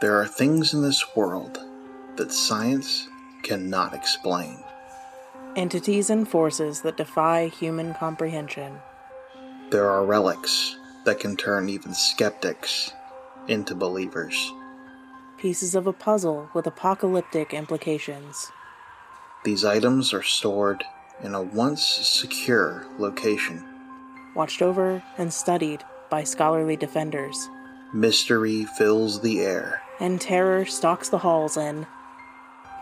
There are things in this world that science cannot explain. Entities and forces that defy human comprehension. There are relics that can turn even skeptics into believers. Pieces of a puzzle with apocalyptic implications. These items are stored in a once secure location. Watched over and studied by scholarly defenders. Mystery fills the air. And terror stalks the halls in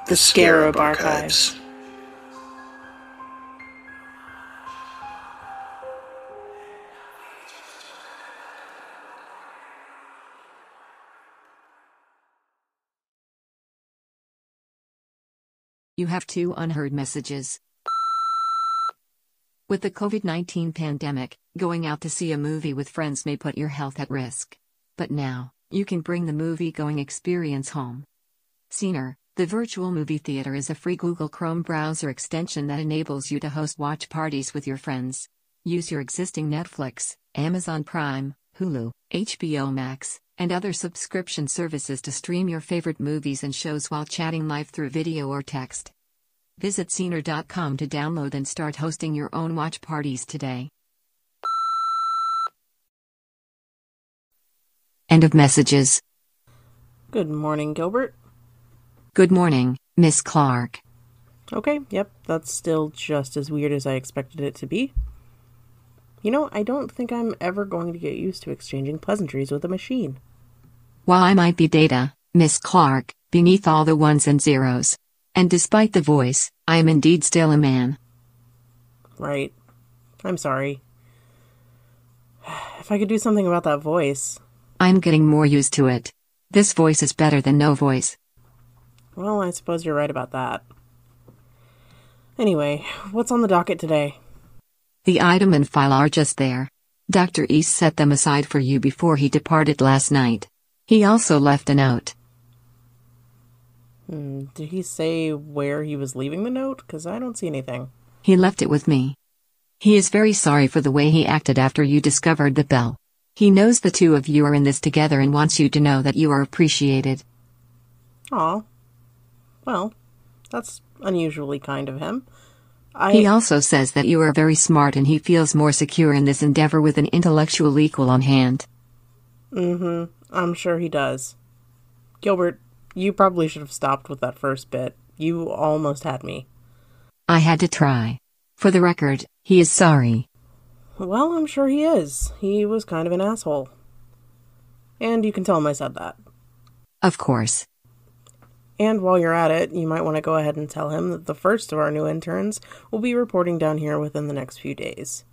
The Scarab Archives. You have two unheard messages. With the COVID 19 pandemic, going out to see a movie with friends may put your health at risk. But now, you can bring the movie going experience home. Scener, the virtual movie theater is a free Google Chrome browser extension that enables you to host watch parties with your friends. Use your existing Netflix, Amazon Prime, Hulu, HBO Max, and other subscription services to stream your favorite movies and shows while chatting live through video or text. Visit Scener.com to download and start hosting your own watch parties today. Of messages. Good morning, Gilbert. Good morning, Miss Clark. Okay, yep, that's still just as weird as I expected it to be. You know, I don't think I'm ever going to get used to exchanging pleasantries with a machine. While I might be Data, Miss Clark, beneath all the ones and zeros. And despite the voice, I am indeed still a man. Right. I'm sorry. If I could do something about that voice. I'm getting more used to it. This voice is better than no voice. Well, I suppose you're right about that. Anyway, what's on the docket today? The item and file are just there. Dr. East set them aside for you before he departed last night. He also left a note. Hmm, did he say where he was leaving the note? Because I don't see anything. He left it with me. He is very sorry for the way he acted after you discovered the bell. He knows the two of you are in this together and wants you to know that you are appreciated. Aw. Well, that's unusually kind of him. I. He also says that you are very smart and he feels more secure in this endeavor with an intellectual equal on hand. Mm hmm. I'm sure he does. Gilbert, you probably should have stopped with that first bit. You almost had me. I had to try. For the record, he is sorry. Well, I'm sure he is. He was kind of an asshole. And you can tell him I said that. Of course. And while you're at it, you might want to go ahead and tell him that the first of our new interns will be reporting down here within the next few days.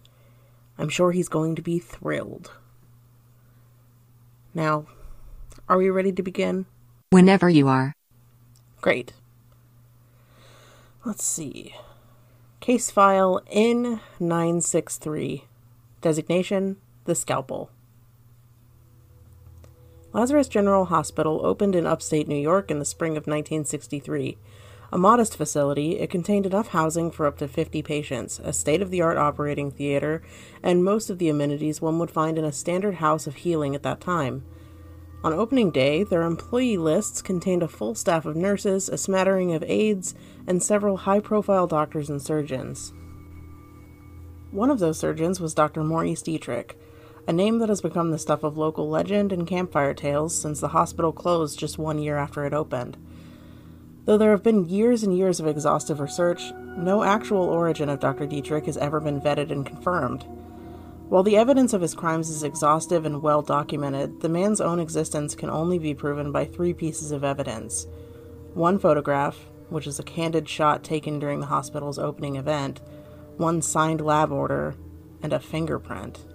I'm sure he's going to be thrilled. Now, are we ready to begin? Whenever you are. Great. Let's see. Case file N963. Designation The Scalpel. Lazarus General Hospital opened in upstate New York in the spring of 1963. A modest facility, it contained enough housing for up to 50 patients, a state of the art operating theater, and most of the amenities one would find in a standard house of healing at that time. On opening day, their employee lists contained a full staff of nurses, a smattering of aides, and several high profile doctors and surgeons. One of those surgeons was Dr. Maurice Dietrich, a name that has become the stuff of local legend and campfire tales since the hospital closed just one year after it opened. Though there have been years and years of exhaustive research, no actual origin of Dr. Dietrich has ever been vetted and confirmed. While the evidence of his crimes is exhaustive and well documented, the man's own existence can only be proven by three pieces of evidence one photograph, which is a candid shot taken during the hospital's opening event, one signed lab order, and a fingerprint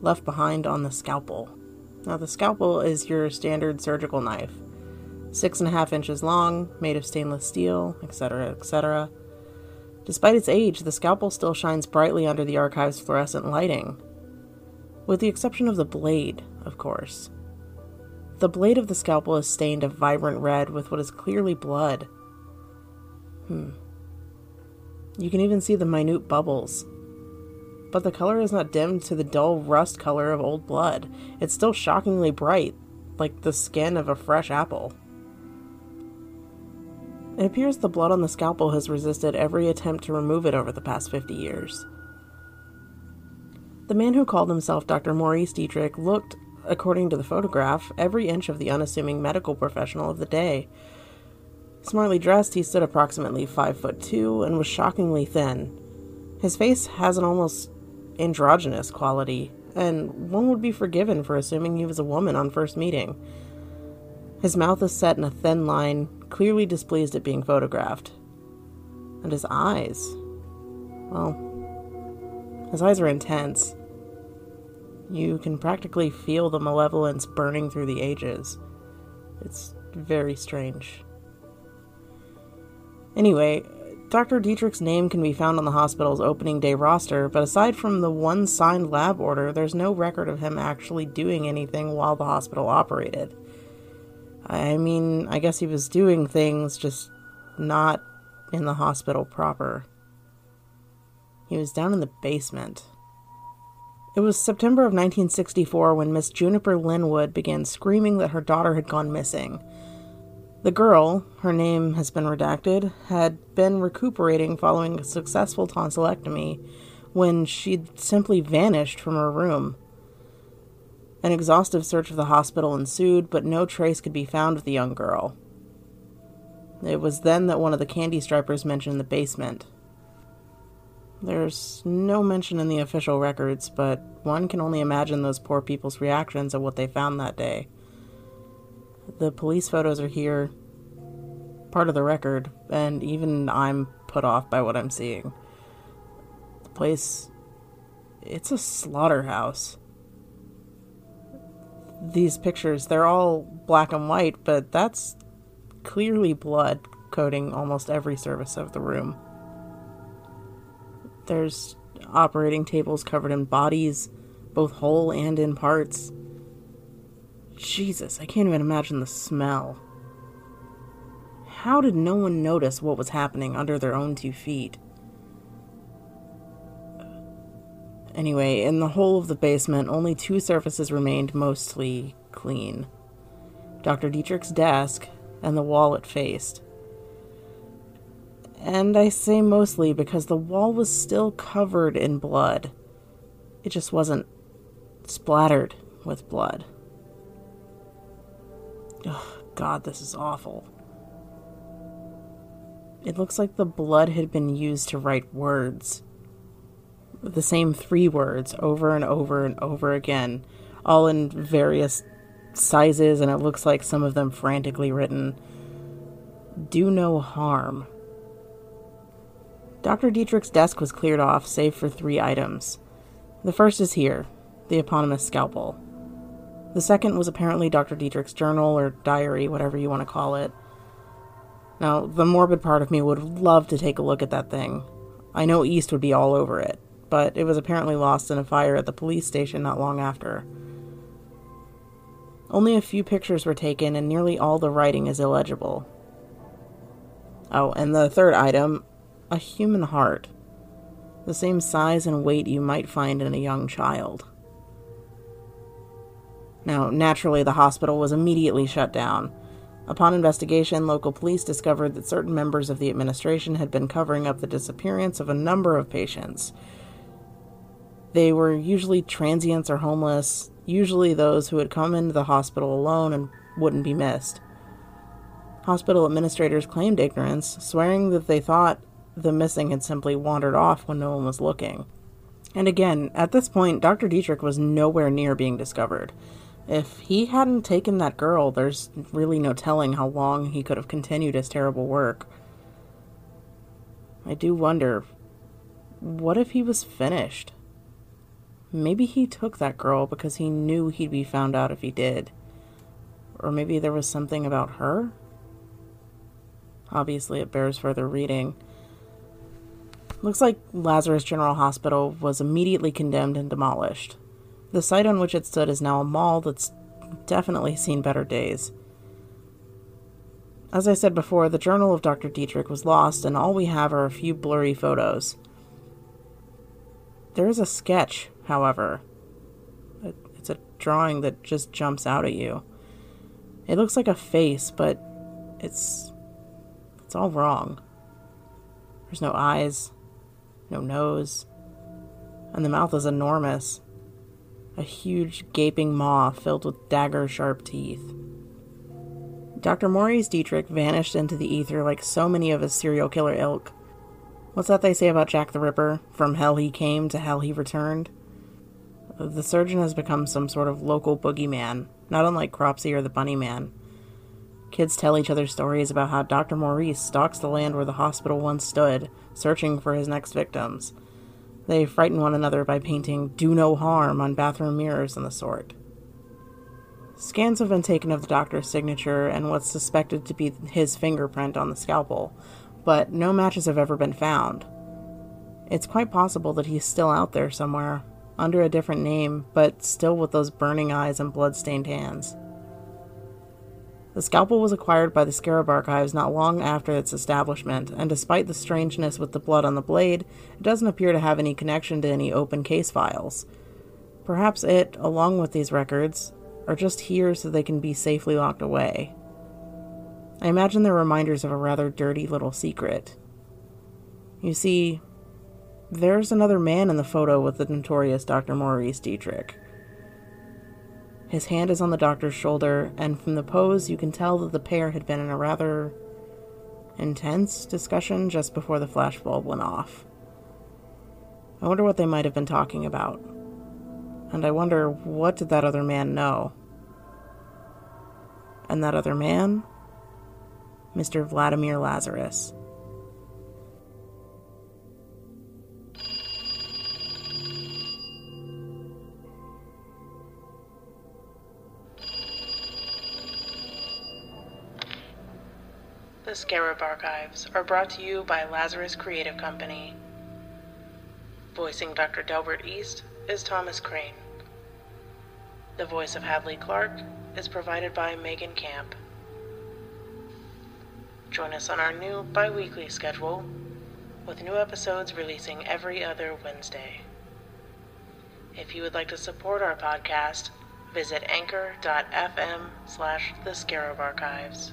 left behind on the scalpel. Now, the scalpel is your standard surgical knife, six and a half inches long, made of stainless steel, etc., etc. Despite its age, the scalpel still shines brightly under the archive's fluorescent lighting. With the exception of the blade, of course. The blade of the scalpel is stained a vibrant red with what is clearly blood. Hmm. You can even see the minute bubbles. But the color is not dimmed to the dull rust color of old blood. It's still shockingly bright, like the skin of a fresh apple. It appears the blood on the scalpel has resisted every attempt to remove it over the past 50 years. The man who called himself Dr. Maurice Dietrich looked, according to the photograph, every inch of the unassuming medical professional of the day. Smartly dressed, he stood approximately five foot two and was shockingly thin. His face has an almost androgynous quality, and one would be forgiven for assuming he was a woman on first meeting. His mouth is set in a thin line, clearly displeased at being photographed. And his eyes. Well, his eyes are intense. You can practically feel the malevolence burning through the ages. It's very strange. Anyway, Dr. Dietrich's name can be found on the hospital's opening day roster, but aside from the one signed lab order, there's no record of him actually doing anything while the hospital operated. I mean, I guess he was doing things, just not in the hospital proper. He was down in the basement. It was September of 1964 when Miss Juniper Linwood began screaming that her daughter had gone missing. The girl, her name has been redacted, had been recuperating following a successful tonsillectomy when she'd simply vanished from her room. An exhaustive search of the hospital ensued, but no trace could be found of the young girl. It was then that one of the candy stripers mentioned the basement. There's no mention in the official records, but one can only imagine those poor people's reactions at what they found that day. The police photos are here, part of the record, and even I'm put off by what I'm seeing. The place. It's a slaughterhouse. These pictures, they're all black and white, but that's clearly blood coating almost every surface of the room. There's operating tables covered in bodies, both whole and in parts. Jesus, I can't even imagine the smell. How did no one notice what was happening under their own two feet? Anyway, in the whole of the basement, only two surfaces remained mostly clean Dr. Dietrich's desk and the wall it faced. And I say mostly because the wall was still covered in blood. It just wasn't splattered with blood. Oh, God, this is awful. It looks like the blood had been used to write words. The same three words over and over and over again, all in various sizes, and it looks like some of them frantically written Do no harm. Dr. Dietrich's desk was cleared off, save for three items. The first is here the eponymous scalpel. The second was apparently Dr. Dietrich's journal or diary, whatever you want to call it. Now, the morbid part of me would love to take a look at that thing. I know East would be all over it, but it was apparently lost in a fire at the police station not long after. Only a few pictures were taken, and nearly all the writing is illegible. Oh, and the third item a human heart, the same size and weight you might find in a young child. Now, naturally, the hospital was immediately shut down. Upon investigation, local police discovered that certain members of the administration had been covering up the disappearance of a number of patients. They were usually transients or homeless, usually those who had come into the hospital alone and wouldn't be missed. Hospital administrators claimed ignorance, swearing that they thought the missing had simply wandered off when no one was looking. And again, at this point, Dr. Dietrich was nowhere near being discovered. If he hadn't taken that girl, there's really no telling how long he could have continued his terrible work. I do wonder what if he was finished? Maybe he took that girl because he knew he'd be found out if he did. Or maybe there was something about her? Obviously, it bears further reading. Looks like Lazarus General Hospital was immediately condemned and demolished. The site on which it stood is now a mall that's definitely seen better days. As I said before, the journal of Dr. Dietrich was lost, and all we have are a few blurry photos. There is a sketch, however. It's a drawing that just jumps out at you. It looks like a face, but it's it's all wrong. There's no eyes, no nose, and the mouth is enormous. A huge gaping maw filled with dagger sharp teeth. Dr. Maurice Dietrich vanished into the ether like so many of his serial killer ilk. What's that they say about Jack the Ripper? From hell he came, to hell he returned. The surgeon has become some sort of local boogeyman, not unlike Cropsey or the Bunny Man. Kids tell each other stories about how Dr. Maurice stalks the land where the hospital once stood, searching for his next victims. They frighten one another by painting do no harm on bathroom mirrors and the sort. Scans have been taken of the doctor's signature and what's suspected to be his fingerprint on the scalpel, but no matches have ever been found. It's quite possible that he's still out there somewhere, under a different name, but still with those burning eyes and blood-stained hands. The scalpel was acquired by the Scarab Archives not long after its establishment, and despite the strangeness with the blood on the blade, it doesn't appear to have any connection to any open case files. Perhaps it, along with these records, are just here so they can be safely locked away. I imagine they're reminders of a rather dirty little secret. You see, there's another man in the photo with the notorious Dr. Maurice Dietrich. His hand is on the doctor's shoulder, and from the pose, you can tell that the pair had been in a rather intense discussion just before the flashbulb went off. I wonder what they might have been talking about. And I wonder what did that other man know? And that other man? Mr. Vladimir Lazarus. Scarab Archives are brought to you by Lazarus Creative Company. Voicing Dr. Delbert East is Thomas Crane. The voice of Hadley Clark is provided by Megan Camp. Join us on our new bi weekly schedule, with new episodes releasing every other Wednesday. If you would like to support our podcast, visit anchor.fm slash the Scarab Archives.